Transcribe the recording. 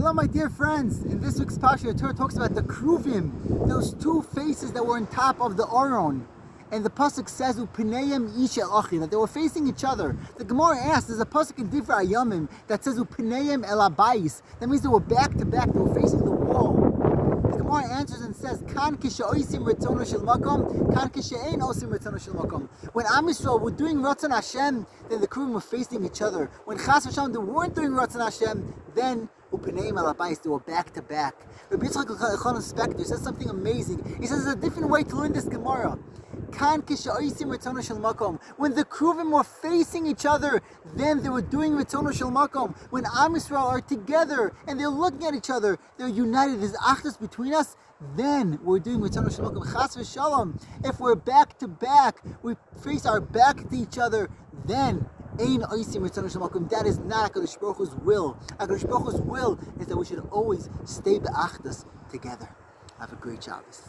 Hello, my dear friends. In this week's Parsha, the Torah talks about the Kruvim, those two faces that were on top of the Aron. And the pasuk says, "Upineim isha achi," that they were facing each other. The Gemara asks, "There's a pasuk in Divrei Ayamim that says "Upineim el abayis." That means they were back to back; they were facing the wall. The Gemara answers and says, "Kan kan kishaein osim retzono shel makom." When Am Yisrael were doing Ratzon Hashem, then the Kruvim were facing each other. When Chas v'Shalom they weren't doing Ratzon Hashem, then They were back to back. Rabbi Yitzchak Spector says something amazing. He says there's a different way to learn this Gemara. When the Kruvim were facing each other, then they were doing retzono shel makom. When Am Yisrael are together and they're looking at each other, they're united. There's achdus between us. Then we're doing retzono shel makom. Chas v'shalom. If we're back to back, we face our back to each other. Then Ein oisim retzono. That is not Hakadosh Baruch Hu's will. Hakadosh Baruch Hu's will is that we should always stay be'achdus together. Have a great Shabbos.